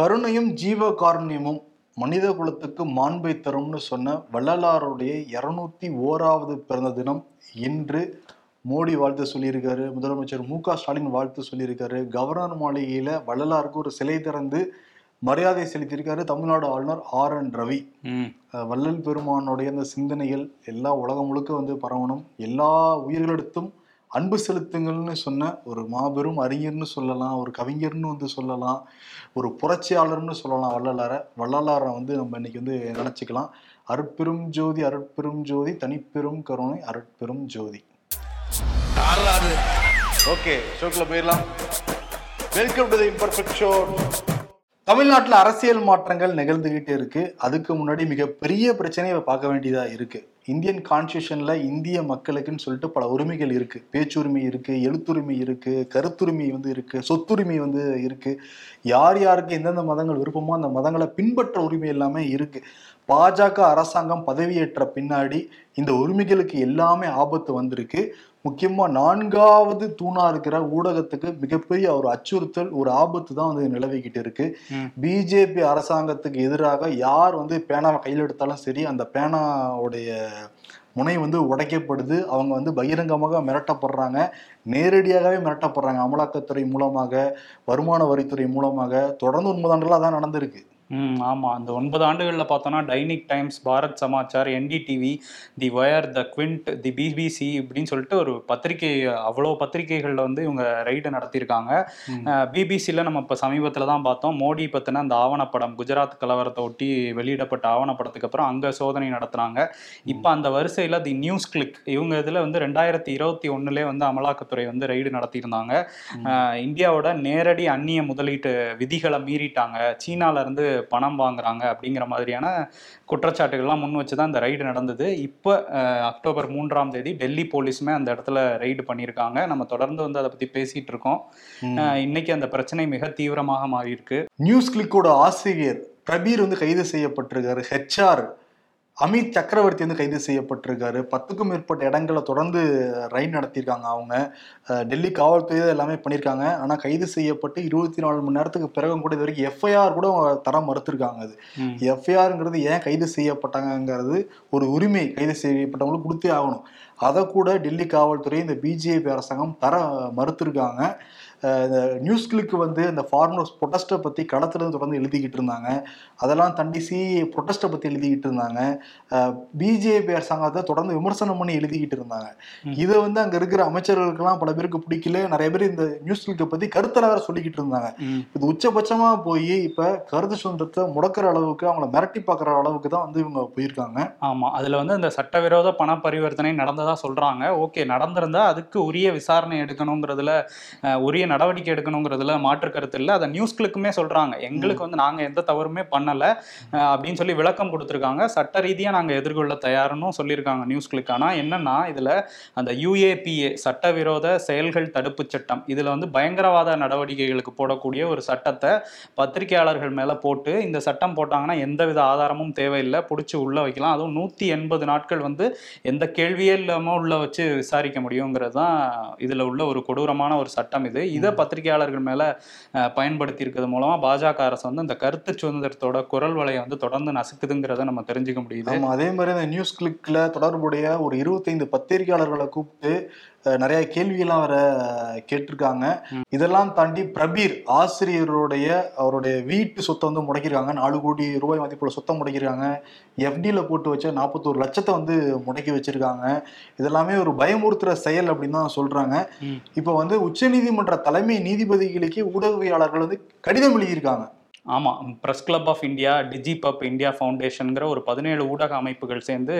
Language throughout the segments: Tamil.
கருணையும் ஜீவ காருண்யமும் மனித குலத்துக்கு மாண்பை தரும்னு சொன்ன வள்ளலாருடைய இருநூத்தி ஓராவது பிறந்த தினம் இன்று மோடி வாழ்த்து சொல்லியிருக்காரு. முதலமைச்சர் மு க ஸ்டாலின் வாழ்த்து சொல்லியிருக்காரு. கவர்னர் மாளிகையில வள்ளலாருக்கு ஒரு சிலை திறந்து மரியாதை செலுத்தியிருக்காரு தமிழ்நாடு ஆளுநர் ஆர் என் ரவி. வள்ளல் பெருமானுடைய அந்த சிந்தனைகள் எல்லா உலகம் முழுக்க வந்து பரவணும். எல்லா உயிர்களிடத்தும் அன்பு செலுத்துங்கள்னு சொன்ன ஒரு மாபெரும் அறிஞர்னு சொல்லலாம் ஒரு கவிஞர்னு வந்து சொல்லலாம் ஒரு புரட்சியாளர்னு சொல்லலாம் வள்ளலாரை. வள்ளலாரை வந்து நம்ம இன்னைக்கு வந்து நினச்சிக்கலாம். அருட்பெரும் ஜோதி அருட்பெரும் ஜோதி தனிப்பெரும் கருணை அருட்பெரும் ஜோதி. ஓகே ஷோக்கில் போயிடலாம். Welcome to the imperfect show தமிழ்நாட்டில் அரசியல் மாற்றங்கள் நிகழ்ந்துகிட்டே இருக்கு. அதுக்கு முன்னாடி மிகப்பெரிய பிரச்சனையை பார்க்க வேண்டியதா இருக்கு. இந்தியன் கான்ஸ்டியூஷன்ல இந்திய மக்களுக்குன்னு சொல்லிட்டு பல உரிமைகள் இருக்கு. பேச்சுரிமை இருக்கு எழுத்துரிமை இருக்கு கருத்துரிமை வந்து இருக்கு சொத்துரிமை வந்து இருக்கு. யார் யாருக்கு எந்தெந்த மதங்கள் விருப்பமோ அந்த மதங்களை பின்பற்ற உரிமை எல்லாமே இருக்கு. பாஜக அரசாங்கம் பதவியேற்ற பின்னாடி இந்த உரிமைகளுக்கு எல்லாமே ஆபத்து வந்திருக்கு. முக்கியமா நான்காவது தூணா இருக்கிற ஊடகத்துக்கு மிகப்பெரிய ஒரு அச்சுறுத்தல் ஒரு ஆபத்து தான் வந்து நிலவிக்கிட்டு இருக்கு. பிஜேபி அரசாங்கத்துக்கு எதிராக யார் வந்து பேனாவை கையில் எடுத்தாலும் சரி அந்த பேனாவுடைய முனை வந்து உடைக்கப்படுது. அவங்க வந்து பகிரங்கமாக மிரட்டப்படுறாங்க. நேரடியாகவே மிரட்டப்படுறாங்க. அமலாக்கத்துறை மூலமாக வருமான வரித்துறை மூலமாக. தொடர்ந்து உண்மைதாண்டெல்லாம் அதான் நடந்திருக்கு. ம் ஆமாம் அந்த ஒன்பது ஆண்டுகளில் பார்த்தோன்னா Dainik Times Bharat Samachar NDTV the Wire the Quint the BBC இப்படின்னு சொல்லிட்டு ஒரு பத்திரிகை அவ்வளோ பத்திரிகைகளில் வந்து இவங்க ரைடு நடத்தியிருக்காங்க. பிபிசியில் நம்ம இப்போ சமீபத்தில் தான் பார்த்தோம். மோடி பற்றின அந்த ஆவணப்படம் குஜராத் கலவரத்தை ஒட்டி வெளியிடப்பட்ட ஆவணப்படத்துக்கு அப்புறம் அங்கே சோதனை நடத்துனாங்க. இப்போ அந்த வரிசையில் தி நியூஸ் கிளிக் இவங்க இதில் வந்து ரெண்டாயிரத்தி இருபத்தி ஒன்றுலே வந்து அமலாக்கத்துறை வந்து ரைடு நடத்தியிருந்தாங்க. இந்தியாவோட நேரடி அந்நிய முதலீட்டு விதிகளை மீறிட்டாங்க. சீனால இருந்து பணம் வாங்குறாங்க அப்படிங்கிற மாதிரியான குற்றச்சாட்டுகள்லாம் முன் வச்சு தான் இந்த ரைடு நடந்தது. இப்போ அக்டோபர் மூன்றாம் தேதி டெல்லி போலீஸுமே அந்த இடத்துல ரைடு பண்ணியிருக்காங்க. நம்ம தொடர்ந்து வந்து அதை பற்றி பேசிட்டு இருக்கோம். இன்னைக்கு அந்த பிரச்சனை மிக தீவிரமாக மாறி இருக்கு நியூஸ் கிளிக்கோட ஆசிரியர் பிரபீர் வந்து கைது செய்யப்பட்டிருக்காரு. ஹெச்ஆர் அமித் சக்கரவர்த்தி வந்து கைது செய்யப்பட்டிருக்காரு. பத்துக்கும் மேற்பட்ட இடங்களை தொடர்ந்து ரைட் நடத்தியிருக்காங்க அவங்க. டெல்லி காவல்துறை எல்லாமே பண்ணியிருக்காங்க. ஆனால் கைது செய்யப்பட்டு இருபத்தி நாலு மணி நேரத்துக்கு பிறகும் கூட இது வரைக்கும் எஃப்ஐஆர் கூட தர மறுத்திருக்காங்க அது. எஃப்ஐஆர்ங்கிறது ஏன் கைது செய்யப்பட்டாங்கங்கிறது ஒரு உரிமை. கைது செய்யப்பட்டவங்களுக்கு கொடுத்தே ஆகணும். அதை கூட டெல்லி காவல்துறை இந்த பிஜேபி அரசாங்கம் தர மறுத்திருக்காங்க. இந்த நியூஸ் கிளிக்கு வந்து இந்த ஃபார்மர்ஸ் ப்ரொட்டஸ்ட்டை பற்றி களத்துல இருந்து தொடர்ந்து எழுதிக்கிட்டு இருந்தாங்க. அதெல்லாம் தாண்டி சிஏ ப்ரொட்டஸ்ட்டை பற்றி எழுதிக்கிட்டு இருந்தாங்க. பிஜேபி அரசாங்கத்தை தொடர்ந்து விமர்சனம் பண்ணி எழுதிக்கிட்டு இருந்தாங்க. இதை வந்து அங்கே இருக்கிற அமைச்சர்களுக்கெல்லாம் பல பேருக்கு பிடிக்கல. நிறைய பேர் இந்த நியூஸ் கிளிக்கை பற்றி கருத்தரை வேற சொல்லிக்கிட்டு இருந்தாங்க. இது உச்சபட்சமா போய் இப்ப கருத்து சுதந்திரத்தை முடக்கிற அளவுக்கு அவங்கள மிரட்டி பார்க்குற அளவுக்கு தான் வந்து இவங்க போயிருக்காங்க. ஆமா. அதுல வந்து அந்த சட்டவிரோத பண பரிவர்த்தனை நடந்ததா சொல்றாங்க. ஓகே நடந்திருந்தா அதுக்கு உரிய விசாரணை எடுக்கணுங்கிறதுல உரிய நடவடிக்கை எடுக்கணுங்கிறதுல மாற்று கருத்து இல்லை. அதை நியூஸ்களுக்குமே சொல்றாங்க. எங்களுக்கு வந்து நாங்க எந்த தவறுமே பண்ணல. அப்படின்னு சொல்லி விளக்கம் கொடுத்துருக்காங்க. சட்ட ரீதியா நாங்க எதிர்கொள்ள தயாருன்னு சொல்லியிருக்காங்க நியூஸ்களுக்கு. ஆனா என்னன்னா இதுல அந்த யூஏபிஏ சட்டவிரோத செயல்கள் தடுப்பு சட்டம் இதுல வந்து பயங்கரவாத நடவடிக்கைகளுக்கு போடக்கூடிய ஒரு சட்டத்தை பத்திரிகையாளர்கள் மேல போட்டு இந்த சட்டம் போட்டாங்கன்னா எந்தவித ஆதாரமும் தேவையில்லை. பிடிச்சி உள்ள வைக்கலாம். அதுவும் நூத்தி எண்பது நாட்கள் வந்து எந்த கேள்வியே இல்லாம உள்ள வச்சு விசாரிக்க முடியுங்கிறது தான் இதுல உள்ள ஒரு கொடூரமான ஒரு சட்டம் இது. இதை பத்திரிகையாளர்கள் மேல அஹ், பயன்படுத்தி இருக்கிறது மூலமா பாஜக அரசு வந்து இந்த கருத்து சுதந்திரத்தோட குரல் வலையை வந்து தொடர்ந்து நசுக்குதுங்கிறத நம்ம தெரிஞ்சுக்க முடியுது. அதே மாதிரி அந்த நியூஸ் கிளிக்ல தொடர்புடைய ஒரு இருபத்தைந்து பத்திரிகையாளர்களை கூப்பிட்டு நிறைய கேள்வியெல்லாம் வேற கேட்டிருக்காங்க. இதெல்லாம் தாண்டி பிரபீர் ஆசிரியருடைய அவருடைய வீட்டு சொத்தை வந்து முடக்கியிருக்காங்க. நாலு கோடி ரூபாய் மதிப்புள்ள சொத்தை முடக்கியிருக்காங்க. எஃப்டியில் போட்டு வச்ச நாற்பத்தோரு லட்சத்தை வந்து முடக்கி வச்சிருக்காங்க. இதெல்லாமே ஒரு பயமுறுத்துற செயல் அப்படின்னு தான் சொல்றாங்க. இப்போ வந்து உச்சநீதிமன்ற தலைமை நீதிபதிகளுக்கே ஊடகவியலாளர்கள் வந்து கடிதம் எழுதியிருக்காங்க. ஆமா Press Club of India DigiPub India ஃபவுண்டேஷன்ங்கிற ஒரு பதினேழு ஊடக அமைப்புகள் சேர்ந்து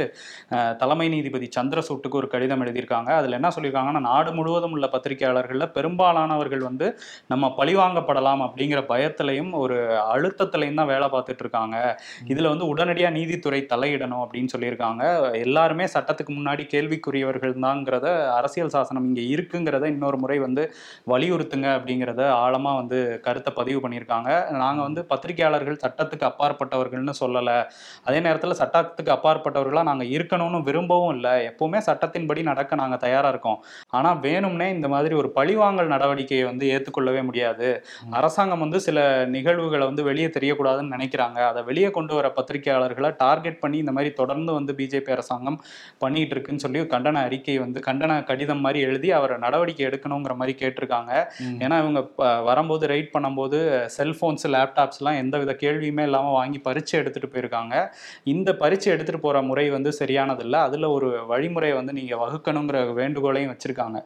தலைமை நீதிபதி சந்திரசூட்டுக்கு ஒரு கடிதம் எழுதியிருக்காங்க. அதில் என்ன சொல்லியிருக்காங்கன்னா நாடு முழுவதும் உள்ள பத்திரிகையாளர்களில் பெரும்பாலானவர்கள் வந்து நம்ம பழிவாங்கப்படலாம் அப்படிங்கிற பயத்திலையும் ஒரு அழுத்தத்திலையும் தான் வேலை பார்த்துட்டு இருக்காங்க. இதில் வந்து உடனடியாக நீதித்துறை தலையிடணும் அப்படின்னு சொல்லியிருக்காங்க. எல்லாருமே சட்டத்துக்கு முன்னாடி கேள்விக்குரியவர்கள் தாங்கிறத அரசியல் சாசனம் இங்கே இருக்குங்கிறத இன்னொரு முறை வந்து வலியுறுத்துங்க அப்படிங்கிறத ஆழமாக வந்து கருத்தை பதிவு பண்ணியிருக்காங்க. நாங்கள் வந்து பத்திரிகையாளர்கள் சட்டத்துக்கு அப்பாற்பட்டவர்கள்னு சொல்லல. அதே நேரத்துல சட்டத்துக்கு அப்பாற்பட்டவர்களா நாங்க இருக்கணும்னு விரும்பவும் இல்லை. எப்பவுமே சட்டத்தின்படி நடக்க நாங்க தயாரா இருக்கோம். ஆனா வேணும்னே இந்த மாதிரி ஒரு பழிவாங்கல் நடவடிக்கையை வந்து ஏத்துக்கொள்ளவே முடியாது. அரசாங்கம் வந்து சில நிகழ்வுகளை வந்து வெளியே தெரியக்கூடாதுன்னு நினைக்கிறாங்க. அதை வெளியே கொண்டு வர பத்திரிகையாளர்களை டார்கெட் பண்ணி இந்த மாதிரி தொடர்ந்து வந்து பிஜேபி அரசாங்கம் பண்ணிட்டு இருக்குன்னு சொல்லி கண்டன அறிக்கை வந்து கண்டன கடிதம் மாதிரி எழுதி அவரை நடவடிக்கை எடுக்கணுங்கிற மாதிரி கேட்டிருக்காங்க. ஏன்னா இவங்க வரும்போது ரைட் பண்ணும்போது செல்போன்ஸ் லேப்டாப்ஸ்லாம் எந்த வித கேள்வியுமே இல்லாமல் வாங்கி பரீட்சை எடுத்துட்டு போயிருக்காங்க. இந்த பரீட்சை எடுத்துட்டு போற முறை வந்து சரியானதில்ல. அதுல ஒரு வழிமுறையை வந்து நீங்க வகுக்கணுங்கிற வேண்டுகோளையும் வச்சிருக்காங்க.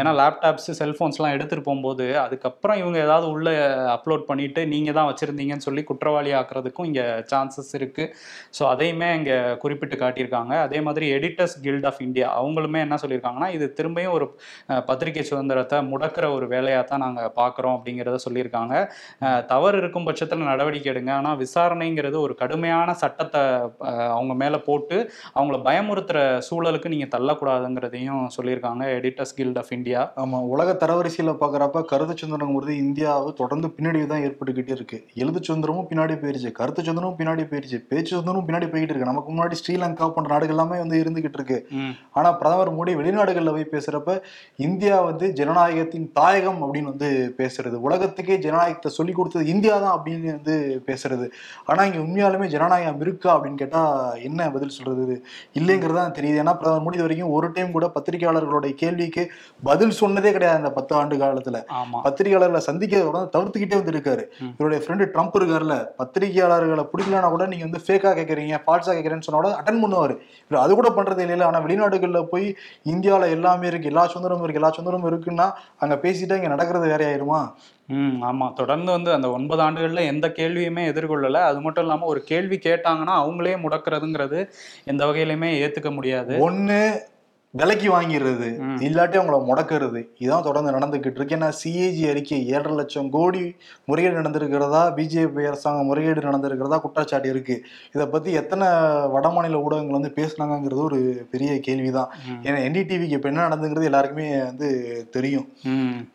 ஏன்னா லேப்டாப்ஸ் செல்போன்ஸ்லாம் எடுத்துட்டு போகும்போது அதுக்கப்புறம் இவங்க ஏதாவது உள்ள அப்லோட் பண்ணிட்டு நீங்க தான் வச்சிருந்தீங்கன்னு சொல்லி குற்றவாளி ஆக்குறதுக்கும் இங்க சான்சஸ் இருக்கு. ஸோ அதையுமே இங்க குறிப்பிட்டு காட்டியிருக்காங்க. அதே மாதிரி எடிட்டர்ஸ் கில்ட் ஆஃப் இந்தியா அவங்களுமே என்ன சொல்லியிருக்காங்கன்னா இது திரும்பியும் ஒரு பத்திரிகை சுதந்திரத்தை முடக்கிற ஒரு வேலையாக தான் நாங்கள் பார்க்குறோம் அப்படிங்கிறத சொல்லியிருக்காங்க. தவறு இருக்கும் பட்சத்தில் நடவடிக்கை எடுங்க. ஆனால் விசாரணைங்கிறது ஒரு கடுமையான சட்டத்தை அவங்க மேலே போட்டு அவங்கள பயமுறுத்துற சூழலுக்கு நீங்கள் தள்ளக்கூடாதுங்கிறதையும் சொல்லியிருக்காங்க எடிட்டர்ஸ் கில்ட் ஆஃப் இந்தியா. ஆமா உலக தரவரிசையில பாக்குறப்ப கருத்து சுதந்திரங்கிறது இந்தியாவு தொடர்ந்து பின்னடைவு தான் ஏற்பட்டுக்கிட்டே இருக்கு. எழுத்து சுதந்திரமும் பின்னாடி போயிருச்சு கருத்து சுதந்திரமும் பின்னாடி போயிருச்சு பேச்சு சுதந்திரமும் பின்னாடி போயிட்டு இருக்கு. நமக்கு முன்னாடி ஸ்ரீலங்கா போன்ற நாடுகள் எல்லாமே வந்து இருந்துகிட்டு இருக்கு. ம். ஆனா பிரதமர் மோடி வெளிநாடுகள்ல போய் பேசுறப்ப இந்தியா வந்து ஜனநாயகத்தின் தாயகம் அப்படின்னு வந்து பேசுறது உலகத்துக்கே ஜனநாயகத்தை சொல்லி கொடுத்தது இந்தியா தான் அப்படின்னு வந்து பேசுறது. ஆனா இங்க உண்மையாலுமே ஜனநாயகம் இருக்கா அப்படின்னு கேட்டா என்ன பதில் சொல்றது? இல்லைங்கிறதா தெரியுது. ஏன்னா பிரதமர் மோடி வரைக்கும் ஒரு டைம் கூட பத்திரிகையாளர்களுடைய கேள்விக்கு பதில் சொன்னதே கிடையாது அந்த பத்து ஆண்டு காலத்துல. பத்திரிகையாளர்களை சந்திக்கிறத கூட தவிர்த்துக்கிட்டே வந்திருக்காரு. ம். இவருடைய ஃப்ரெண்டு ட்ரம்ப் இருக்காருல்ல பத்திரிகையாளர்களை பிடிக்கலனா கூட நீங்க வந்து ஃபேக்கா கேட்கறீங்க ஃபால்ஸா கேட்கறேன்னு சொன்னா கூட அட்டன் பண்ணுவாரு. இவர் அது கூட பண்றது இல்லையில ஆனா வெளிநாடுகள்ல போய் இந்தியால எல்லாமே இருக்கு எல்லா சுதந்திரமும் இருக்கு எல்லா சுதந்திரமும் இருக்குன்னா அங்க பேசிட்டா இங்க நடக்கிறது வேற ஆயிருமா ம் ஆமாம் தொடர்ந்து வந்து அந்த ஒன்பது ஆண்டுகளில் எந்த கேள்வியுமே எதிர்கொள்ளலை. அது மட்டும் இல்லாமல் ஒரு கேள்வி கேட்டாங்கன்னா அவங்களே முடக்கிறதுங்கிறது எந்த வகையிலுமே ஏற்றுக்க முடியாது. ஒண்ணு விலைக்கு வாங்கிடுறது. இல்லாட்டி அவங்கள முடக்கிறது. இதான் தொடர்ந்து நடந்துகிட்டு இருக்கு. ஏன்னா சிஏஜி அறிக்கை ஏழரை லட்சம் கோடி முறைகேடு நடந்திருக்கிறதா பிஜேபி அரசாங்கம் முறைகேடு நடந்திருக்கிறதா குற்றச்சாட்டு இருக்கு. இதை பத்தி எத்தனை வடமாநில ஊடகங்கள் வந்து பேசுனாங்கங்கிறது ஒரு பெரிய கேள்விதான். ஏன்னா என்டிடிவிக்கு இப்ப என்ன நடந்துங்கிறது எல்லாருக்குமே வந்து தெரியும்.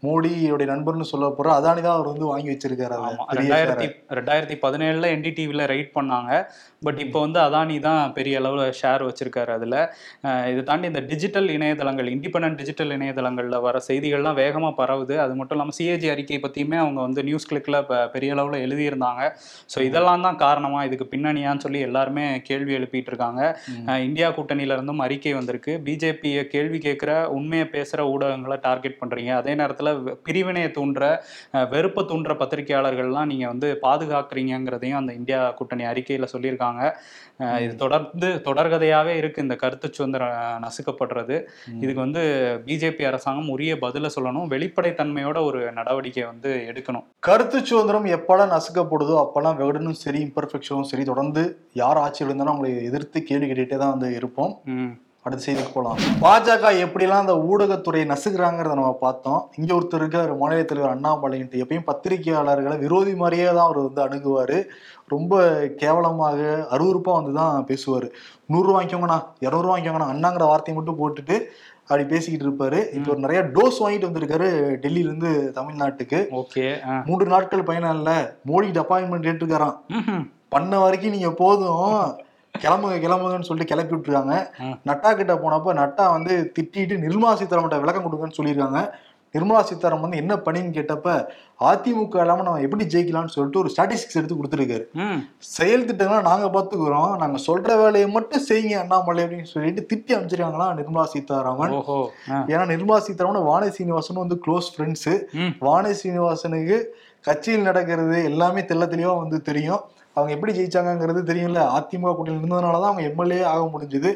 மோடியோடைய நண்பர்னு சொல்ல போற அதானி தான் அவர் வந்து வாங்கி வச்சிருக்காரு ரெண்டாயிரத்தி ரெண்டாயிரத்தி பதினேழுல என்டிடிவில ரைட் பண்ணாங்க. பட் இப்போ வந்து அதானி தான் பெரிய அளவில் ஷேர் வச்சிருக்காரு அதுல. இதை தாண்டி இந்த டிஜிட்டல் இணையதளங்கள் இண்டிபெண்டன்ட் டிஜிட்டல் இணையதளங்கள்ல வர செய்திகள்லாம் வேகமா பரவுது. அது மட்டும் இல்லாமல் சிஏஜி அறிக்கை பத்தியுமே அவங்க வந்து நியூஸ் கிளிக்ல பெரிய அளவில் எழுதியிருந்தாங்க. ஸோ இதெல்லாம் தான் காரணமா இதுக்கு பின்னணியான்னு சொல்லி எல்லாருமே கேள்வி எழுப்பிட்டு இருக்காங்க இந்தியா கூட்டணியில இருந்தும் அறிக்கை வந்திருக்கு. பிஜேபியை கேள்வி கேட்குற உண்மையை பேசுற ஊடகங்களை டார்கெட் பண்றீங்க. அதே நேரத்துல பிரிவினையை தூண்டுற வெறுப்பை தூண்டுற பத்திரிகையாளர்கள்லாம் நீங்க வந்து பாதுகாக்கிறீங்கிறதையும் அந்த இந்தியா கூட்டணி அறிக்கையில சொல்லியிருக்காங்க. அஹ் இது தொடர்ந்து தொடர்கதையாவே இருக்கு இந்த கருத்து சுதந்திரம் நசுக்கப்படுறது. இதுக்கு வந்து பிஜேபி அரசாங்கம் உரிய பதில சொல்லணும். வெளிப்படைத்தன்மையோட ஒரு நடவடிக்கை வந்து எடுக்கணும். கருத்து சுதந்திரம் எப்பெல்லாம் நசுக்கப்படுதோ அப்பெல்லாம் வெகுடனும் சரி இம்பர்ஃபெக்ஷனும் சரி தொடர்ந்து யார் ஆட்சியில் இருந்தாலும் அவங்களை எதிர்த்து கேள்வி கேட்டுட்டே தான் வந்து இருப்போம். அடுத்த செய்திக்கு போகலாம் பாஜக எப்படிலாம் அந்த ஊடகத்துறையை நசுக்கிறாங்கிறத நம்ம பார்த்தோம். இங்க ஒருத்தர் இருக்காரு மாநில தலைவர் அண்ணாமலைன்ட்டு. எப்பயும் பத்திரிகையாளர்களை விரோதி மாதிரியே தான் அவர் வந்து அணுகுவாரு. ரொம்ப கேவலமாக அருவருப்பா வந்து தான் பேசுவாரு. நூறு வாங்கிக்கோங்கண்ணா இரநூறு வாங்கிக்கோங்கண்ணா அண்ணாங்கிற வார்த்தையை மட்டும் போட்டுட்டு அப்படி பேசிக்கிட்டு இருப்பாரு. இப்போ ஒரு நிறைய டோஸ் வாங்கிட்டு வந்திருக்காரு டெல்லியில இருந்து தமிழ்நாட்டுக்கு. ஓகே மூன்று நாட்கள் பயணம் இல்ல. மோடிட்டு அப்பாயின்மெண்ட் கேட்டுருக்காராம். பண்ண வரைக்கும் நீங்க போதும். கிளம்புங்க கிளம்புங்கன்னு சொல்லிட்டு கிளப்பி விட்டுருக்காங்க. நட்டா கிட்ட போனப்ப நட்டா வந்து திட்டிட்டு நிர்மலா சீதாராமன் விளக்கம் கொடுங்கன்னு சொல்லியிருக்காங்க. நிர்மலா சீதாராமன் வந்து என்ன பண்ணின்னு கேட்டப்ப அதிமுக இல்லாம நம்ம எப்படி ஜெயிக்கலாம்னு சொல்லிட்டு ஒரு ஸ்டாட்டிஸ்டிக்ஸ் எடுத்து கொடுத்துருக்காரு. செயல் திட்டங்களை நாங்க பாத்துக்கிறோம். நாங்க சொல்ற வேலையை மட்டும் செய்யுங்க அண்ணாமலை அப்படின்னு சொல்லிட்டு திட்டி அமைச்சிருக்காங்களா நிர்மலா சீதாராமன். ஏன்னா நிர்மலா சீதாராமன் வானதி சீனிவாசனும் வந்து க்ளோஸ் ஃப்ரெண்ட்ஸ் வானதி சீனிவாசனுக்கு கட்சியில் நடக்கிறது எல்லாமே தெள்ள தெளிவா வந்து தெரியும். அவங்க எப்படி ஜெயிச்சாங்கங்கிறது தெரியும்ல. அதிமுக கூட்டணி இருந்ததுனால தான் அவங்க எம்எல்ஏ ஆக முடிஞ்சது.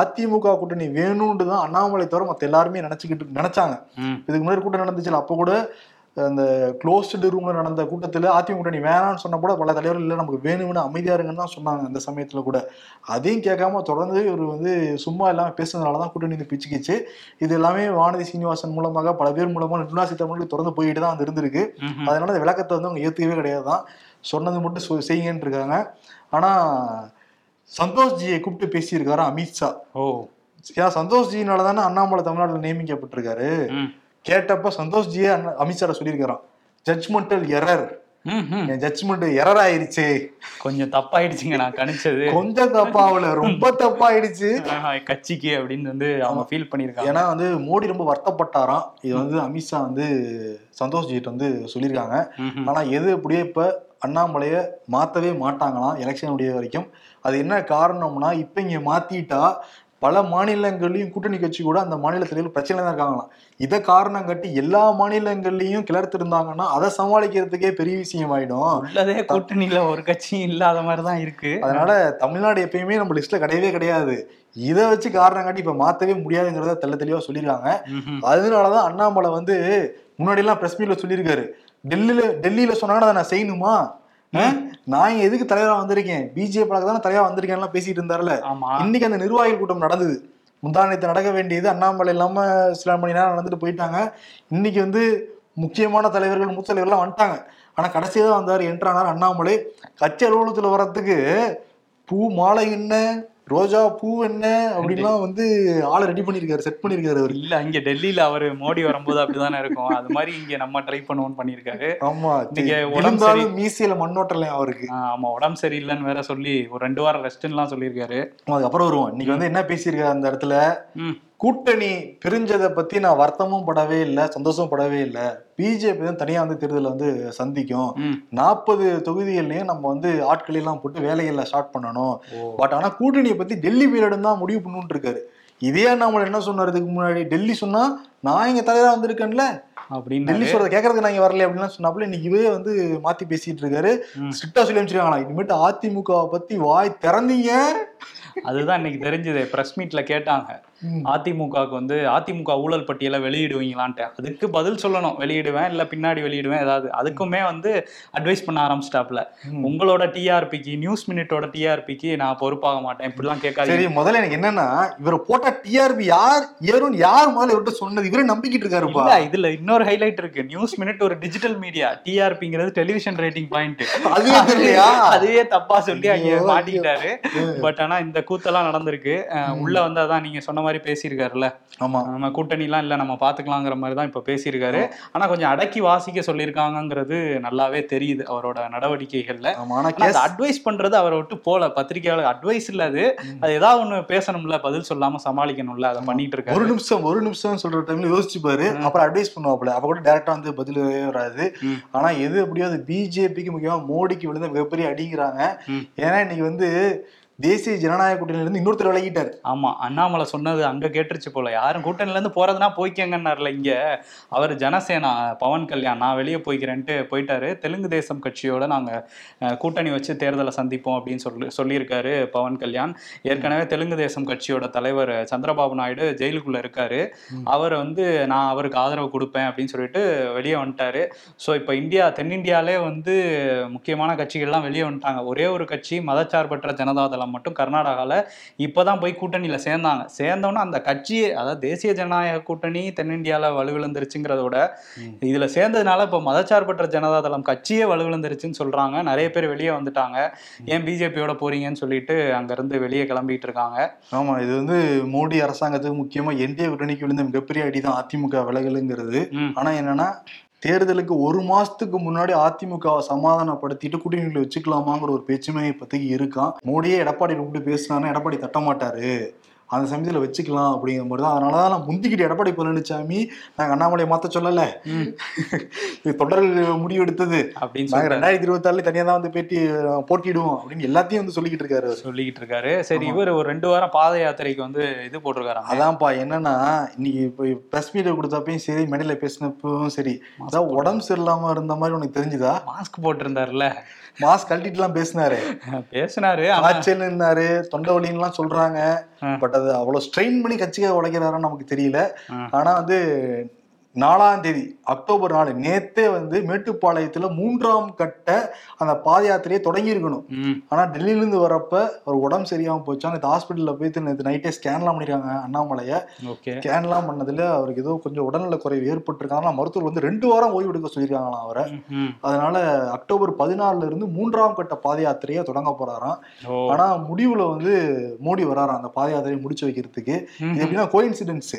அதிமுக கூட்டணி வேணும்னு தான் அண்ணாமலை தவிர மற்ற எல்லாருமே நினைச்சுக்கிட்டு நினைச்சாங்க. இதுக்கு முன்னாடி கூட்டம் நடந்துச்சுல அப்போ கூட அந்த க்ளோஸ்டு ரூம்ல நடந்த கூட்டத்துல அதிமுக கூட்டணி வேணாம்னு சொன்னா கூட பல தலைவர்கள் இல்லை நமக்கு வேணும்னு அமைதியா இருங்கன்னு தான் சொன்னாங்க அந்த சமயத்துல கூட. அதையும் கேட்காம தொடர்ந்து இவர் வந்து சும்மா இல்லாம பேசுனதுனால தான் கூட்டணி வந்து பிச்சுக்கிச்சு. இது எல்லாமே வானதி சீனிவாசன் மூலமாக பல பேர் மூலமா நிர்மலா சீதாராமனுக்கு தொடர்ந்து போயிட்டு தான் வந்து இருந்திருக்கு. அதனால அந்த விளக்கத்தை வந்து அவங்க ஏத்துக்கவே கிடையாது தான் சொன்னது மட்டும் செய்யுங்கன்னு இருக்காங்க. ஆனா சந்தோஷ்ஜியை கூப்பிட்டு பேசியிருக்காரு அமித்ஷா ஓ. ஏன்னா சந்தோஷ்ஜினால தானே அண்ணாமலை தமிழ்நாட்டில் நியமிக்கப்பட்டிருக்காரு. கேட்டப்ப சந்தோஷ்ஜியே அமித்ஷாட சொல்லியிருக்காராம் ஜட்ஜ்மெண்டல் எரர். என் ஜட்ஜ்மெண்ட் எரர் ஆயிருச்சு கொஞ்சம் தப்பாயிடுச்சுங்க நான் கணிச்சது. கொஞ்சம் தப்பாவல ரொம்ப தப்பாயிடுச்சு. கட்சிக்கு அப்படின்னு வந்து அவங்க ஃபீல் பண்ணிருக்காங்க ஏன்னா வந்து மோடி ரொம்ப வருத்தப்பட்டாராம். இது வந்து அமித்ஷா வந்து சந்தோஷ் வந்து சொல்லியிருக்காங்க. ஆனா எது அப்படியே இப்ப அண்ணாமலைய மாத்தவே மாட்டாங்களாம் எலெக்ஷன் முடிய வரைக்கும். அது என்ன காரணம்னா இப்ப இங்க மாத்திட்டா பல மாநிலங்கள்லயும் கூட்டணி கட்சி கூட அந்த மாநிலத்தில பிரச்சனை தான் இருக்காங்களாம். இதை காரணம் கட்டி எல்லா மாநிலங்கள்லயும் கிளர்த்திருந்தாங்கன்னா அதை சமாளிக்கிறதுக்கே பெரிய விஷயம் ஆயிடும் உள்ளதே கூட்டணியில ஒரு கட்சியும் இல்லாத மாதிரி தான் இருக்கு. அதனால தமிழ்நாடு எப்பயுமே நம்ம லிஸ்ட்ல கிடையவே கிடையாது. இதை வச்சு காரணம் காட்டி இப்ப மாத்தவே முடியாதுங்கிறத தெள்ள தெளிவா சொல்லியிருக்காங்க. அதனாலதான் அண்ணாமலை வந்து முன்னாடி எல்லாம் பிரஸ் மீட்ல சொல்லியிருக்காரு. டெல்லியில டெல்லியில சொன்னாங்கன்னா அதை நான் செய்யணுமா? நான் எதுக்கு தலைவரா வந்திருக்கேன்? பிஜேபி தான் தலைவரா வந்திருக்கேன்லாம் பேசிட்டு இருந்தாருல. இன்னைக்கு அந்த நிர்வாகிகள் கூட்டம் நடந்தது. முந்தானத்தை நடக்க வேண்டியது அண்ணாமலை இல்லாம சில மணி நேரம் நடந்துட்டு போயிட்டாங்க. இன்னைக்கு வந்து முக்கியமான தலைவர்கள் மூத்த தலைவர்கள்லாம் வந்துட்டாங்க. ஆனா கடைசியா தான் வந்தார் என்றானார் அண்ணாமலை. கட்சி அலுவலகத்துல வர்றதுக்கு பூ மாலை என்ன? ரோஜா பூ என்ன அப்படின்லாம் வந்து ஆளை ரெடி பண்ணிருக்காரு செட் பண்ணிருக்காரு அவரு. இல்ல இங்க டெல்லியில அவரு மோடி வரும்போது அப்படிதானே இருக்கும். அது மாதிரி இங்க நம்ம ட்ரை பண்ணுவோம்னு பண்ணிருக்காரு ஆமா இன்னைக்கு உடம்பு விழுந்தாலும் மீசையில மண்ணோட்டலையும் அவருக்கு. ஆமா உடம்பு சரியில்லைன்னு வேற சொல்லி ஒரு ரெண்டு வாரம் ரெஸ்ட்லாம் சொல்லியிருக்காரு. அதுக்கப்புறம் வருவோம். இன்னைக்கு வந்து என்ன பேசியிருக்காரு அந்த இடத்துல? கூட்டணி பிரிஞ்சதை பத்தி நான் வருத்தமும் படவே இல்லை சந்தோஷமும் படவே இல்லை. பிஜேபி தான் தனியா வந்து தேர்தலை வந்து சந்திக்கும். நாற்பது தொகுதிகள்லயும் நம்ம வந்து ஆட்களை எல்லாம் போட்டு வேலைகளை ஸ்டார்ட் பண்ணணும். பட் ஆனா கூட்டணியை பத்தி டெல்லி பீரியட் தான் முடிவு பண்ணணும்னு இருக்காரு. இதே நம்மள என்ன சொன்னார் இதுக்கு முன்னாடி? டெல்லி சொன்னா நான் இங்க தலைவரா வந்திருக்கேன்ல. அப்படின்னு டெல்லி சொல்றத கேட்கறதுக்கு நான் இங்க வரல அப்படின்லாம் சொன்னாப்புல இன்னைக்கு வந்து மாத்தி பேசிட்டு இருக்காரு. ஸ்ட்ரிக்டா சொல்லி அமைச்சிருக்காங்களா இனிமேட்டு அதிமுகவை பத்தி வாய் திறந்தீங்க. அதுதான் இன்னைக்கு தெரிஞ்சது. பிரஸ் மீட்ல கேட்டாங்க. அதிமுகவுக்கு வந்து அதிமுக ஊழல் பட்டியலை வெளியிடுவீங்களான்ட்டு. அதுக்கு பதில் சொல்லணும். வெளியிடுவேன் இல்ல பின்னாடி வெளியிடுவேன் ஏதாவது. அதுக்குமே வந்து அட்வைஸ் பண்ண ஆரம்பிச்சிட்டாப்ல. உங்களோட டிஆர்பிக்கு நியூஸ் மினிட்டோட டிஆர்பிக்கு நான் பொறுப்பாக மாட்டேன் இப்படிலாம் சரி கேட்காதீங்க முதல்ல எனக்கு என்னன்னா இவரை போட்டா டிஆர்பி யார் ஏறும் யார் முதல்ல இவர்கிட்ட சொன்னது? இவரே நம்பிக்கிட்டு இருக்காருப்பா. இல்ல இதுல இன்னொரு ஹைலைட் இருக்கு. நியூஸ் மினிட் ஒரு டிஜிட்டல் மீடியா டிஆர்பிங்கிறது டெலிவிஷன் ரேட்டிங் பாயிண்ட் அதுவே தெரியலையா? அதுவே தப்பா சொல்லி அங்க மாட்டிக்கிட்டாரு. பட் ஆனா இந்த கூத்தெல்லாம் நடந்திருக்கு. உள்ள வந்து அதான் நீங்க சொன்ன மாதிரி பேசியிருக்காருல்ல. ஆமா. நம்ம கூட்டணிலாம் இல்ல நம்ம பாத்துக்கலாங்கிற மாதிரி தான் இப்ப பேசியிருக்காரு. ஆனா கொஞ்சம் அடக்கி வாசிக்க சொல்லியிருக்காங்கங்கிறது நல்லாவே தெரியுது அவரோட நடவடிக்கைகள்ல. அட்வைஸ் பண்றது அவரை விட்டு போல பத்திரிகையாளர் அட்வைஸ் இல்ல அது. அது ஏதாவது ஒண்ணு பேசணும்ல பதில் சொல்லாம சமாளிக்கணும்ல அதை பண்ணிட்டு ஒரு இருக்காரு நிமிஷம் ஒரு நிமிஷம் சொல்ற டைம்ல யோசிச்சு பாரு. அப்புறம் அட்வைஸ் பண்ணுவாப்புல. அப்ப கூட டேரக்டா வந்து பதில் வராது. ம். ஆனா எது எப்படியோ அது பிஜேபிக்கு முக்கியமா மோடிக்கு விழுந்த மிகப்பெரிய அடிங்கிறாங்க. ஏன்னா இன்னைக்கு வந்து தேசிய ஜனநாயக கூட்டணியில இருந்து இன்னொருத்தர் விலகிட்டாரு. ஆமா அண்ணாமலை சொன்னது அங்க கேட்டுருச்சு போல. யாரும் கூட்டணில இருந்து போறதுனா போய்க்கங்கன்னார்ல இங்க. அவர் ஜனசேனா பவன் கல்யாண் நான் வெளியே போய்க்கிறேன்ட்டு போயிட்டாரு. தெலுங்கு தேசம் கட்சியோட நாங்க அஹ், கூட்டணி வச்சு தேர்தலை சந்திப்போம் அப்படின்னு சொல்லி சொல்லியிருக்காரு பவன் கல்யாண். ஏற்கனவே தெலுங்கு தேசம் கட்சியோட தலைவர் சந்திரபாபு நாயுடு ஜெயிலுக்குள்ள இருக்காரு. அவர் வந்து நான் அவருக்கு ஆதரவு கொடுப்பேன் அப்படின்னு சொல்லிட்டு வெளியே வந்துட்டாரு. ஸோ இப்போ இந்தியா தென்னிந்தியாலே வந்து முக்கியமான கட்சிகள்லாம் வெளியே வந்துட்டாங்க. ஒரே ஒரு கட்சி மதச்சார்பற்ற ஜனதாதளம். மட்டும் கர்நாடகாவில் இப்போதான் போய் கூட்டணியில் சேர்ந்தாங்க. சேர்ந்தோன்னே அந்த கட்சியே அதாவது தேசிய ஜனநாயக கூட்டணி தென்னிந்தியாவில் வலுவிழந்துருச்சுங்கிறத விட ம். இதில் சேர்ந்ததுனால இப்போ மதச்சார்பற்ற ஜனதாதளம் கட்சியே வலுவிழந்துருச்சுன்னு சொல்கிறாங்க நிறைய பேர் வெளியே வந்துட்டாங்க. ஏன் பிஜேபியோட போறீங்கன்னு சொல்லிட்டு அங்கேருந்து வெளியே கிளம்பிட்டு இருக்காங்க. ஆமா இது வந்து மோடி அரசாங்கத்துக்கு முக்கியமா என்டிஏ கூட்டணிக்கு விழுந்த மிகப்பெரிய அடிதான் அதிமுக விலகலுங்கிறது. ம். ஆனா என்னன்னா தேர்தலுக்கு ஒரு மாசத்துக்கு முன்னாடி அதிமுகவை சமாதானப்படுத்திட்டு கூட்டணிகளை வச்சுக்கலாமாங்கிற ஒரு பேச்சுமே இப்போதைக்கு இருக்கான் மோடியே எடப்பாடி கூப்பிட்டு பேசினாருன்னா எடப்பாடி தட்ட மாட்டாரு அந்த சமயத்துல வச்சுக்கலாம் அப்படிங்கிற மாதிரி தான். அதனால தான் நான் முந்திக்கிட்டு எடப்பாடி பழனிசாமி நாங்க அண்ணாமலையை மாத்த சொல்லல. இது தொடர்கள் முடிவு எடுத்தது அப்படின்னு நாங்க சொல்லிட்டு ரெண்டாயிரத்தி இருபத்தி ஆறுல தனியா தான் வந்து பேட்டி அஹ், போட்டியிடுவோம் அப்படின்னு எல்லாத்தையும் வந்து சொல்லிக்கிட்டு இருக்காரு. சொல்லிக்கிட்டு இருக்காரு. சரி. இவர் ஒரு ரெண்டு வாரம் பாத யாத்திரைக்கு வந்து இது போட்டிருக்காராம். அதான்ப்பா என்னன்னா இன்னைக்கு இப்போ பிரஸ் மீட் கொடுத்தப்பையும் சரி மேடையில பேசினப்பவும் சரி அதான் உடம்பு சரியில்லாம இருந்த மாதிரி உனக்கு தெரிஞ்சுதா? மாஸ்க் போட்டிருந்தாருல்ல. மாஸ்க் கழட்டிட்டு எல்லாம் பேசினாரு பேசினாரு காய்ச்சல் இருந்தாரு தொண்டை வலின்னுலாம் சொல்றாங்க. பட் அது அவ்வளவு ஸ்ட்ரெயின் பண்ணி கட்சிக்காக உழைக்கிறாரான்னு நமக்கு தெரியல. ஆனா வந்து நாலாம் தேதி அக்டோபர் நாலு. நேத்தே வந்து மேட்டுப்பாளையத்துல மூன்றாம் கட்ட அந்த பாத யாத்திரையை தொடங்கி இருக்கணும் ஆனா டெல்லியில இருந்து வரப்ப ஒரு உடம்பு சரியாம போச்சா. நேற்று ஹாஸ்பிட்டல்ல போயிட்டு நேற்று நைட்டே ஸ்கேன்லாம் பண்ணிருக்காங்க அண்ணாமலைய. ஸ்கேன்லாம் பண்ணதுல அவருக்கு ஏதோ கொஞ்சம் உடல்நல குறைவு ஏற்பட்டிருக்காங்க. மருத்துவர் வந்து ரெண்டு வாரம் ஓய்வு எடுக்க சொல்லியிருக்காங்களாம் அவரை. அதனால அக்டோபர் பதினாலுல இருந்து மூன்றாம் கட்ட பாத யாத்திரையை தொடங்க போறாராம். ஆனா முடிவுல வந்து மோடி வராராம் அந்த பாத யாத்திரையை முடிச்சு வைக்கிறதுக்கு. இது எப்படின்னா கோயின்சிடென்ஸ்.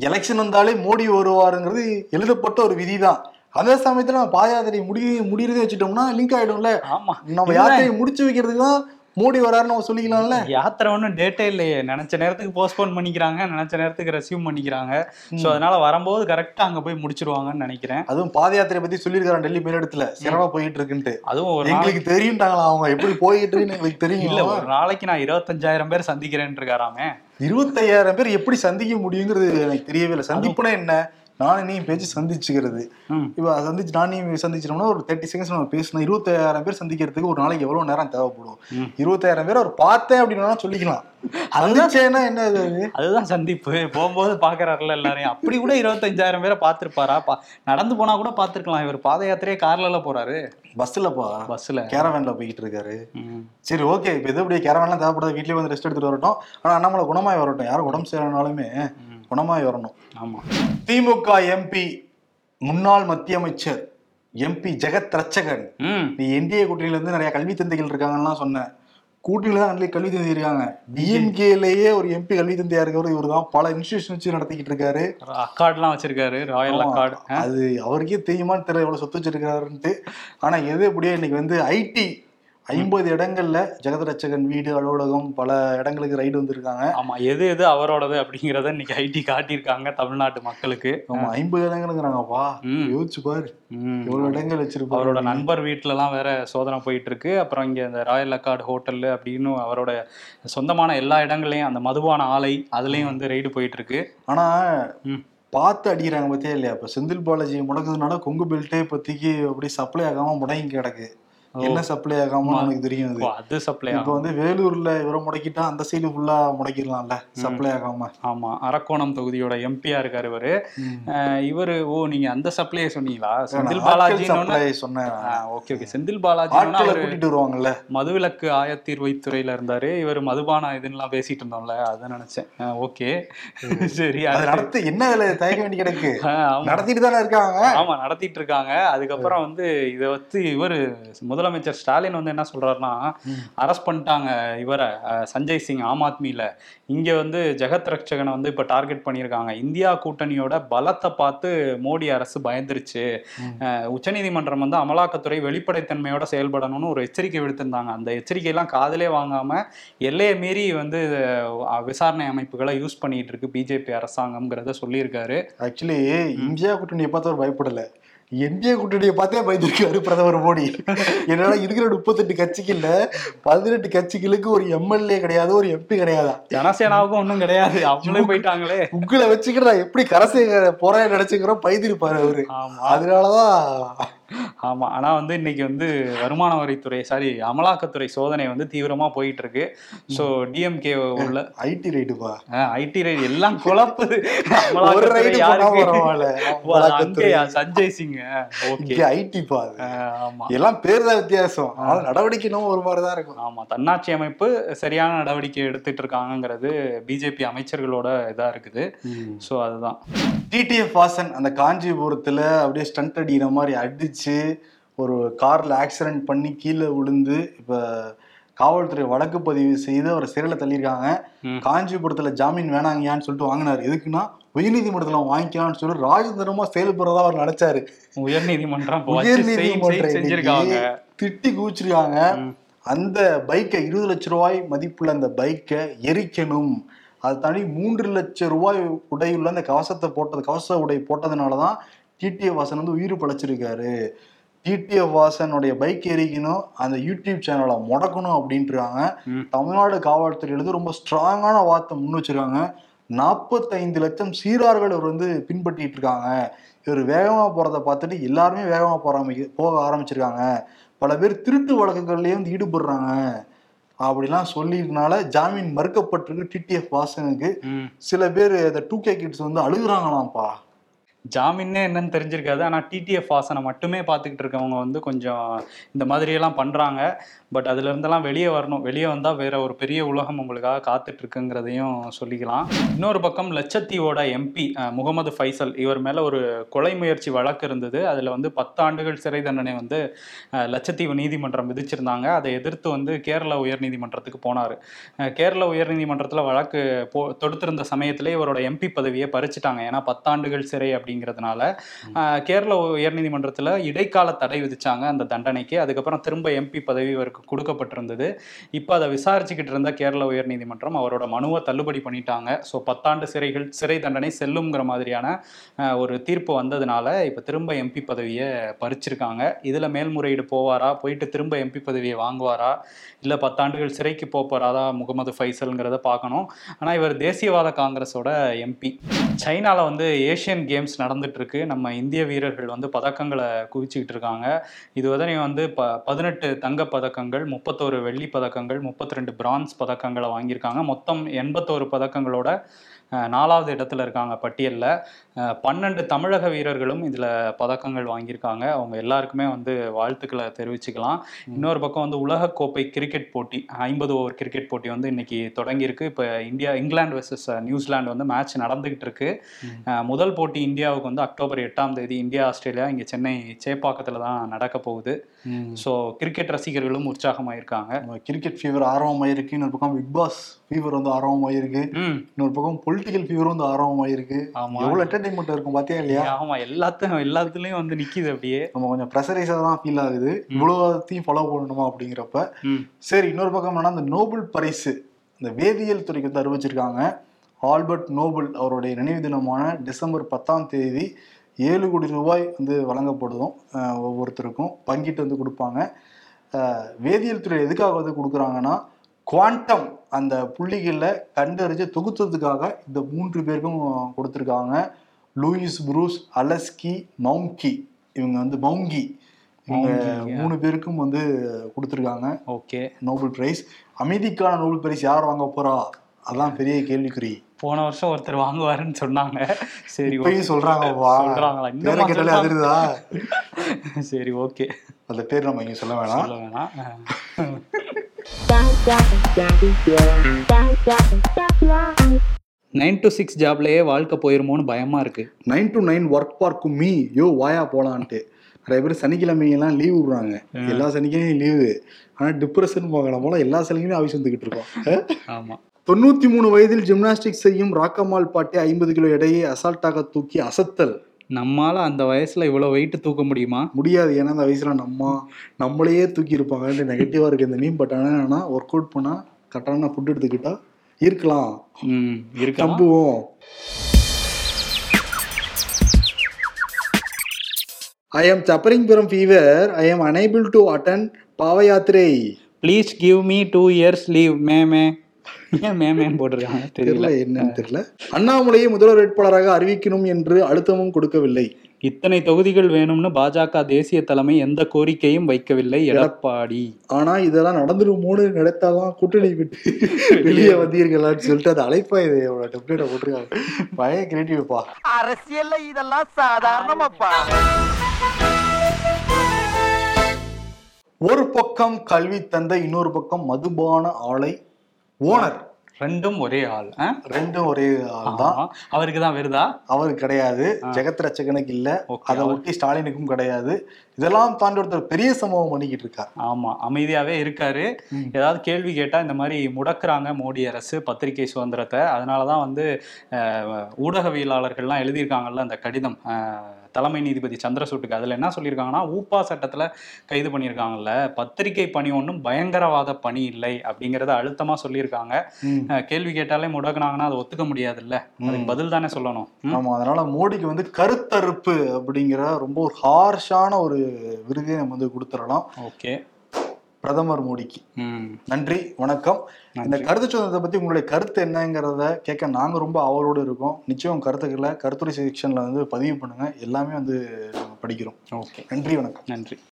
எலெக்ஷன் வந்தாலே மோடி வருவாருங்கிறது எழுதப்பட்ட ஒரு விதிதான். அதே சமயத்துல நம்ம பாத யாத்திரை முடி முடியறதே வச்சுட்டோம்னா லிங்க் ஆயிடும்ல. ஆமா. நம்ம. யாத்திரையை முடிச்சு வைக்கிறதுக்கு தான் மோடி வராருன்னு நம்ம சொல்லிக்கலாம்ல? யாத்திரை ஒன்றும் டேட்டே இல்லையே. நினைச்ச நேரத்துக்கு போஸ்ட்போன் பண்ணிக்கிறாங்க நினைச்ச நேரத்துக்கு ரெசியூம் பண்ணிக்கிறாங்க. ஸோ அதனால வரும்போது கரெக்டா அங்க போய் முடிச்சிருவாங்கன்னு நினைக்கிறேன். அதுவும் பாத யாத்திரை பத்தி சொல்லியிருக்காரு டெல்லி மேலிடத்துல? சிறப்பா போயிட்டு இருக்குன்ட்டு அதுவும் ஒரு எங்களுக்கு தெரியும்ட்டாங்களா அவங்க? எப்படி போயிட்டு இருக்குன்னு எங்களுக்கு இல்ல தெரியும் ஒரு நாளைக்கு நான் இருபத்தஞ்சாயிரம் பேர் சந்திக்கிறேன்னு இருக்காராமே. இருபத்தையாயிரம் பேர் எப்படி சந்திக்க முடியுங்கிறது எனக்கு தெரியவே இல்லை. சந்திப்புனா என்ன? நானும் நீ பேச்சு சந்திச்சுக்கிறது. இப்ப சந்திச்சு நானும் சந்திச்சிட்டோம்னா ஒரு தேர்ட்டி செகண்ட்ஸ் நம்ம பேசணும் இருபத்தாயிரம் பேர் சந்திக்கிறதுக்கு ஒரு நாளைக்கு எவ்வளவு நேரம் தேவைப்படும். இருபத்தாயிரம் பேர் அவர் பார்த்தேன் அப்படின்னா சொல்லிக்கலாம். என்ன அது? அதுதான் சந்திப்பு. போகும்போது பாக்குறாருல எல்லாரையும். அப்படி கூட இருபத்தஞ்சாயிரம் பேரை பார்த்திருப்பாரா? பா நடந்து போனா கூட பார்த்திருக்கலாம். இவர் பாத யாத்திரையே கார்ல எல்லாம் போறாரு. பஸ்லப்பா பஸ்ல கேரவேன்ல போய்கிட்டு இருக்காரு. சரி ஓகே இப்போ எது அப்படியே கேரவேன்லாம் தேவைப்படாது. வீட்லயே வந்து ரெஸ்ட் எடுத்துட்டு வரட்டும். ஆனா அண்ணாமலை குணமாய் வரட்டும். யாரும் உடம்பு சரியானாலுமே. குணமாய் வரணும். ஆமா. திமுக எம்பி முன்னாள் மத்திய அமைச்சர் எம்பி ஜெகத் ரட்சகன். ம். நீ என்டிஏ கூட்டணியில இருந்து நிறைய கல்வி தந்தைகள் இருக்காங்கலாம் சொன்னேன். கூட்டணியில தான் நிறைய கல்வி தந்தை இருக்காங்க. டிஎம்கேலயே ஒரு எம்பி கல்வி தந்தையா இருக்கவர் இவர் தான். பல இன்ஸ்டியூஷன் வச்சு நடத்திக்கிட்டு இருக்காரு. அக்கார்ட்லாம் வச்சிருக்காரு ராயல். அக்கார்டு அது அவருக்கே தெரியுமான்னு தெரியல எவ்வளவு சொத்து வச்சிருக்காருன்ட்டு ஆனா எது எப்படியோ இன்னைக்கு வந்து ஐடி ஐம்பது இடங்கள்ல ஜெகத் ரட்சகன் வீடு அலுவலகம் பல இடங்களுக்கு ரைடு வந்திருக்காங்க. ஆமா எது எது அவரோடது அப்படிங்கறத இன்னைக்கு ஐடி காட்டியிருக்காங்க தமிழ்நாட்டு மக்களுக்கு. ஆமா ஐம்பது இடங்களுங்கிறாங்கப்பா. யோசிச்சு பாரு. ம். எவ்வளவு இடங்கள் வச்சிருப்பாரு அவரோட நண்பர் வீட்டுல எல்லாம் வேற சோதனை போயிட்டு இருக்கு அப்புறம் இங்க இந்த ராயல் அக்கார்டு ஹோட்டல் அப்படின்னு அவரோட சொந்தமான எல்லா இடங்கள்லயும் அந்த மதுபான ஆலை அதுலயும் வந்து ரெய்டு போயிட்டு இருக்கு ஆனா. பார்த்து அடிக்கிறாங்க பத்தியா இல்லையா? இப்ப செந்தில் பாலாஜி முடக்குதுனால கொங்கு பெல்ட்டே இப்போதைக்கு அப்படி சப்ளை ஆகாம முடங்கி கிடக்கு. என்ன சப்ளை ஆகாம எனக்கு தெரியும் அது. சப்ளை இப்ப வந்து வேலூர்ல இவரை முடக்கிட்டா அந்த சைடு ஃபுல்லா முடக்கிடலாம்ல சப்ளை ஆகாம. ஆமா அரக்கோணம் தொகுதியோட எம்பியா இருக்காரு இவரு. இவரு ஓ நீங்க அந்த சப்ளையை சொன்னீங்களா? செந்தில் பாலாஜி சொன்னேன். ஓகே ஓகே செந்தில் பாலாஜி கூட்டிட்டு வருவாங்கல்ல. மதுவிலக்கு ஆயத்தீர்வைத்துறையில இருந்தாரு. இவர் மதுபான இதுலாம் பேசிட்டு இருந்தோம்ல அதை நினைச்சேன். ஓகே சரி. அது நடத்து என்ன வேலை தயக்க வேண்டி கிடக்கு. நடத்திட்டு தானே இருக்காங்க. ஆமா நடத்திட்டு இருக்காங்க. அதுக்கப்புறம் வந்து இதை வச்சு இவர் முதலமைச்சர் ஸ்டாலின் வந்து என்ன சொல்றாருன்னா அரெஸ்ட் பண்ணிட்டாங்க இவரை சஞ்சய் சிங் ஆம் ஆத்மியில இங்க வந்து ஜெகத் ரட்சகனை வந்து இப்ப டார்கெட் பண்ணியிருக்காங்க. இந்தியா கூட்டணியோட பலத்தை பார்த்து மோடி அரசு பயந்துருச்சு. உச்சநீதிமன்றம் வந்து அமலாக்கத்துறை வெளிப்படைத்தன்மையோட செயல்படணும்னு ஒரு எச்சரிக்கை விடுத்திருந்தாங்க. அந்த எச்சரிக்கையெல்லாம் காதலே வாங்காம எல்லையை மீறி வந்து விசாரணை அமைப்புகளை யூஸ் பண்ணிட்டு இருக்கு. பிஜேபி அரசாங்கம்ங்கிறத சொல்லியிருக்காரு. ஆக்சுவலி இந்தியா பார்த்து அவர் பயப்படல. இந்திய கூட்டணியை பார்த்தே பயந்துருக்காரு பிரதமர் மோடி. என்னன்னா இருக்கிற முப்பத்தெட்டு கட்சிக்கு இல்ல பதினெட்டு கட்சிகளுக்கு ஒரு எம்எல்ஏ கிடையாது ஒரு எம்பி கிடையாதா? ஜனசேனாவுக்கும் ஒன்றும் கிடையாது. அவங்களே போயிட்டாங்களே. உங்களை வச்சுக்கிட்டு நான் எப்படி கரசை போறேன் நினைச்சுக்கிறோம் பயந்துருப்பாரு அவரு. அதனாலதான் ஆமா ஆனா வந்து இன்னைக்கு வந்து வருமான வரித்துறை சாரி அமலாக்கத்துறை சோதனை வந்து தீவிரமா போயிட்டு இருக்கு ஸோ டிஎம்கே உள்ள ஐடி ரைடுப்பா ஐடி ரைடு எல்லாம் குழப்புது? சஞ்சய் சிங் ஓகே ஐடிப்பா அது. ஆமா. எல்லாம் பேர் தான் வித்தியாசம். ஆனா நடவடிக்கை ஒரு மாதிரிதான் இருக்கும். ஆமா தன்னாட்சி அமைப்பு சரியான நடவடிக்கை எடுத்துட்டு இருக்காங்கங்கிறது பிஜேபி அமைச்சர்களோட இதா இருக்குது. ஸோ அதுதான். டிடிஎஃப் வாசன் அந்த காஞ்சிபுரத்துல அப்படியே ஸ்டண்ட் அடிக்கிற மாதிரி அடிச்சு ஒரு கார்ல ஆக்சிடென்ட் பண்ணி கீழே விழுந்து இப்ப காவல்துறை வழக்கு பதிவு செய்து அவரை சிறையில் தள்ளியிருக்காங்க. காஞ்சிபுரத்துல ஜாமீன் வேணாங்கயான்னு சொல்லிட்டு வாங்கினாரு. எதுக்குன்னா உயர்நீதிமன்றத்துல வாங்கிக்கலாம்னு சொல்லி ராஜதந்திரமா செயல்படுறதா அவர் நினைச்சாரு. உயர்நீதிமன்றம் உயர்நீதிமன்றம் திட்டி கூச்சிருக்காங்க ம். அந்த பைக்கை இருபது லட்ச ரூபாய் மதிப்புள்ள அந்த பைக்கை எரிக்கணும். அது தாண்டி மூன்று லட்சம் ரூபாய் உடையுள்ள அந்த கவசத்தை போட்டது கவச உடை போட்டதுனால தான் டிடிஎஃப் வாசன் வந்து உயிர் பழைச்சிருக்காரு. டிடிஎஃப் வாசனுடைய பைக் எரிக்கணும் அந்த யூடியூப் சேனலை முடக்கணும் அப்படின்ட்டுருக்காங்க ம். தமிழ்நாடு காவல்துறையிலிருந்து ரொம்ப ஸ்ட்ராங்கான வார்த்தை முன் வச்சிருக்காங்க. நாற்பத்தைந்து லட்சம் சீரார்கள் இவர் வந்து பின்பற்றிட்டு இருக்காங்க. இவர் வேகமா போறதை பார்த்துட்டு எல்லாருமே வேகமா போற ஆரம்பிக்க போக ஆரம்பிச்சிருக்காங்க. பல பேர் திருட்டு வழக்குகள்லயே வந்து ஈடுபடுறாங்க. அப்படிலாம் சொல்லியிருக்கனால ஜாமீன் மறுக்கப்பட்டிருக்கு டிடிஎஃப் வாசனுக்கு. சில பேர் இந்த டூ கே கிட்ஸ் வந்து அழுகுறாங்களாம்ப்பா. ஜாமீன்னே என்னன்னு தெரிஞ்சிருக்காது. ஆனால் டிடிஎஃப் வாசனை மட்டுமே பார்த்துக்கிட்டு இருக்கவங்க வந்து கொஞ்சம் இந்த மாதிரியெல்லாம் பண்ணுறாங்க பட் அதுல இருந்தெல்லாம் வெளியே வரணும். வெளியே வந்தா வேற ஒரு பெரிய உலகம் உங்களுக்காக காத்துட்டு இருக்குங்கிறதையும் சொல்லிக்கலாம். இன்னொரு பக்கம் லட்சத்தீவோட எம்பி முகமது ஃபைசல் இவர் மேல ஒரு கொலை முயற்சி வழக்கு இருந்தது. அதுல வந்து பத்து ஆண்டுகள் சிறை தண்டனை வந்து லட்சத்தீவு நீதிமன்றம் விதிச்சிருந்தாங்க. அதை எதிர்த்து வந்து கேரள உயர்நீதிமன்றத்துக்கு போனார். கேரள உயர்நீதிமன்றத்தில் வழக்கு போ தொடுத்திருந்த சமயத்திலே இவரோட எம்பி பதவியை பறிச்சிட்டாங்க. ஏன்னா பத்தாண்டுகள் சிறை அப்படிங்கிறதுனால கேரள உயர்நீதிமன்றத்தில் இடைக்கால தடை விதிச்சாங்க அந்த தண்டனைக்கு. அதுக்கப்புறம் திரும்ப எம்பி பதவி இவருக்கு கொடுக்கப்பட்டிருந்தது. இப்போ அதை விசாரிச்சுக்கிட்டு இருந்த கேரள உயர்நீதிமன்றம் அவரோட மனுவை தள்ளுபடி பண்ணிட்டாங்க. ஸோ பத்தாண்டு சிறைகள் சிறை தண்டனை செல்லுங்கிற மாதிரியான ஒரு தீர்ப்பு வந்ததுனால இப்போ திரும்ப எம்பி பதவியை பறிச்சிருக்காங்க. இதில் மேல்முறையீடு போவாரா? போயிட்டு திரும்ப எம்பி பதவியை வாங்குவாரா? இல்லை பத்தாண்டுகள் சிறைக்கு போக முகமது ஃபைசல்ங்கிறத பார்க்கணும். ஆனால் இவர் தேசியவாத காங்கிரஸோட எம்பி சைனாவில் வந்து ஏஷியன் கேம்ஸ் நடந்துட்டுருக்கு. நம்ம இந்திய வீரர்கள் வந்து பதக்கங்களை குவிச்சுக்கிட்டு இருக்காங்க. இதுவரை வந்து ப பதினெட்டு தங்க பதக்கங்கள் முப்பத்தோரு வெள்ளி பதக்கங்கள் முப்பத்தி ரெண்டு பிரான்ஸ் பதக்கங்களை வாங்கியிருக்காங்க. மொத்தம் எண்பத்தோரு பதக்கங்களோட நாலாவது இடத்துல இருக்காங்க பட்டியலில். பன்னெண்டு தமிழக வீரர்களும் இதில் பதக்கங்கள் வாங்கியிருக்காங்க. அவங்க எல்லாருக்குமே வந்து வாழ்த்துக்களை தெரிவிச்சுக்கலாம். இன்னொரு பக்கம் வந்து உலகக்கோப்பை கிரிக்கெட் போட்டி ஐம்பது ஓவர் கிரிக்கெட் போட்டி வந்து இன்னைக்கு தொடங்கியிருக்கு. இப்போ India England versus New Zealand வந்து மேட்ச் நடந்துகிட்டு இருக்கு. முதல் போட்டி இந்தியாவுக்கு வந்து அக்டோபர் எட்டாம் தேதி இந்தியா ஆஸ்திரேலியா இங்கே சென்னை சேப்பாக்கத்தில் தான் நடக்க போகுது. ஸோ கிரிக்கெட் ரசிகர்களும் உற்சாகமாயிருக்காங்க. கிரிக்கெட் ஃபீவர் ஆரம்பமாயிருக்கு இன்னொரு பக்கம் பிக் பாஸ் ஃபீவர் வந்து ஆரம்பமாயிருக்கு இன்னொரு பக்கம் பொலிட்டிக்கல் ஃபீவர் வந்து ஆரம்பமாயிருக்கு ஆமா. எவ்வளவு என்டர்டைன்மெண்ட் இருக்கும் பாத்தியா இல்லையா? ஆமா எல்லாத்தையும் எல்லாத்துலயும் வந்து நிக்குது அப்படியே. நம்ம கொஞ்சம் ப்ரெஷரைஸாக தான் ஃபீல் ஆகுது. இவ்வளோத்தையும் ஃபாலோ பண்ணணுமா அப்படிங்கிறப்ப சரி இன்னொரு பக்கம் என்னன்னா இந்த நோபல் பரிசு இந்த வேதியியல் துறைக்கு வந்து அறிவிச்சிருக்காங்க. ஆல்பர்ட் நோபல் அவருடைய நினைவு தினமான டிசம்பர் பத்தாம் தேதி ஏழு கோடி ரூபாய் வந்து வழங்கப்படுதும் ஒவ்வொருத்தருக்கும் பங்கிட்டு வந்து கொடுப்பாங்க. வேதியியல் துறை எதுக்காக வந்து கொடுக்குறாங்கன்னா குவாண்டம் அந்த புள்ளிகளில் கண்டறிஞ்சு தொகுத்ததுக்காக இந்த மூன்று பேருக்கும் கொடுத்துருக்காங்க. லூயிஸ் ப்ரூஸ் அலஸ்கி மவுங்கி. இவங்க வந்து மவுங்கி. இவங்க மூணு பேருக்கும் வந்து கொடுத்துருக்காங்க. ஓகே. Nobel prize. அமைதிக்கான நோபல் பிரைஸ் யார் வாங்க போறா? அதான் பெரிய கேள்விக்குறி. போன வருஷம் ஒருத்தர் வாங்குவாருன்னு சொன்னாங்க. சரி. இப்பயும் சொல்றாங்களா? கேட்டாலே சொல்றாங்க? அதிருதா? சரி ஓகே. அந்த பேர் நம்ம இங்க சொல்ல வேணாம். சொல்ல வேணாம். நைன் டு சிக்ஸ் ஜாப்லயே வாழ்க்கை போயிருமோன்னு பயமா இருக்கு. நைன் டு நைன் ஒர்க் பார்க்கும் மீ யோ வாயா போலான்ட்டு. நிறைய பேர் சனிக்கிழமையெல்லாம் லீவ் விடுறாங்க. எல்லா சனிக்கிழமையும் லீவு ஆனா டிப்ரெஷன் போகலாம் போல எல்லா சனிக்கிழமையும் ஆஃபீஸ் வந்துகிட்டு இருக்கோம். அஹ்? ஆமா. தொண்ணூத்தி மூணு வயதில் ஜிம்னாஸ்டிக் செய்யும் ராக்கம்மாள் பாட்டி ஐம்பது கிலோ எடையை அசால்ட்டாக தூக்கி அசத்தல். நம்மால அந்த வயசுல இவ்வளவு வெயிட் தூக்க முடியுமா? முடியாது. ஏன்னா அந்த வயசுல நம்ம நம்மளையே தூக்கி இருப்பாங்கன்ட்டு நெகட்டிவா இருக்கு இந்த மீன் பட் ஆனா என்னன்னா ஒர்க் அவுட் பண்ணா கரெக்டான ஃபுட் எடுத்துக்கிட்டா இருக்கலாம். ம் நம்புவோம். I am suffering from fever. I am unable to attend பாவயாத்திரை please give me two years leave ma'am ஏன் மேமேன்னு போட்டிருக்காங்க? தெரியல. தெரியல என்னன்னு தெரியல. அண்ணாமலையை முதல்வர் வேட்பாளராக அறிவிக்கணும் என்று அழுத்தமும் கொடுக்கவில்லை. இத்தனை தொகுதிகள் வேணும்னு பாஜக தேசிய தலைமை எந்த கோரிக்கையும் வைக்கவில்லை எடப்பாடி. ஆனா இதெல்லாம் நடந்துருமோன்னு நினைத்தாதான் கூட்டணி விட்டு வெளியே வந்தீர்களான்னு சொல்லிட்டு அது அழைப்பா இது டெப்ளேட்டை போட்டிருக்காங்க. பழைய கிரியேட்டிவ்ப்பா அரசியல்ல இதெல்லாம் சாதாரணமாப்பா. ஒரு பக்கம் கல்வி தந்தை இன்னொரு பக்கம் மதுபான ஆலை ஓனர் ரெண்டும் ஒரே ஆள்? ரெண்டும் ஒரே ஆள் தான். அவருக்கு தான் வருதா? அவருக்கு கிடையாது. ஜெகத் ரட்சகனுக்கு இல்ல. அதை ஒட்டி ஸ்டாலினுக்கும் கிடையாது. இதெல்லாம் தாண்டி ஒருத்தர் பெரிய சம்பவம் பண்ணிக்கிட்டு இருக்கார். ஆமா அமைதியாவே இருக்காரு. ஏதாவது கேள்வி கேட்டா இந்த மாதிரி முடக்குறாங்க மோடி அரசு பத்திரிகை சுதந்திரத்தை. அதனாலதான் வந்து ஊடகவியலாளர்கள்லாம் எழுதியிருக்காங்கல்ல அந்த கடிதம் தலைமை நீதிபதி சந்திரசூட்டுக்கு அதுல என்ன சொல்லியிருக்காங்கன்னா ஊப்பா சட்டத்துல கைது பண்ணியிருக்காங்கல்ல பத்திரிகை பணி ஒன்றும் பயங்கரவாத பணி இல்லை அப்படிங்கறத அழுத்தமா சொல்லியிருக்காங்க. கேள்வி கேட்டாலே முடக்குனாங்கன்னா அதை ஒத்துக்க முடியாதுல்ல. அதுக்கு பதில் தானே சொல்லணும். ம்? ஆமா அதனால மோடிக்கு வந்து கருத்தறுப்பு அப்படிங்கிற ரொம்ப ஒரு ஹார்ஷான ஒரு விருதை நம்ம வந்து கொடுத்துடலாம். ஓகே. பிரதமர் மோடிக்கு. நன்றி வணக்கம். இந்த கருத்து சுதந்திரத்தை பத்தி உங்களுடைய கருத்து என்னங்கிறத கேட்க நாங்க ரொம்ப அவளோடு இருக்கோம். நிச்சயம் கருத்துக்களை கருத்துரை செக்ஷன்ல வந்து பதிவு பண்ணுங்க. எல்லாமே வந்து படிக்கிறோம். ஓகே. நன்றி வணக்கம். நன்றி.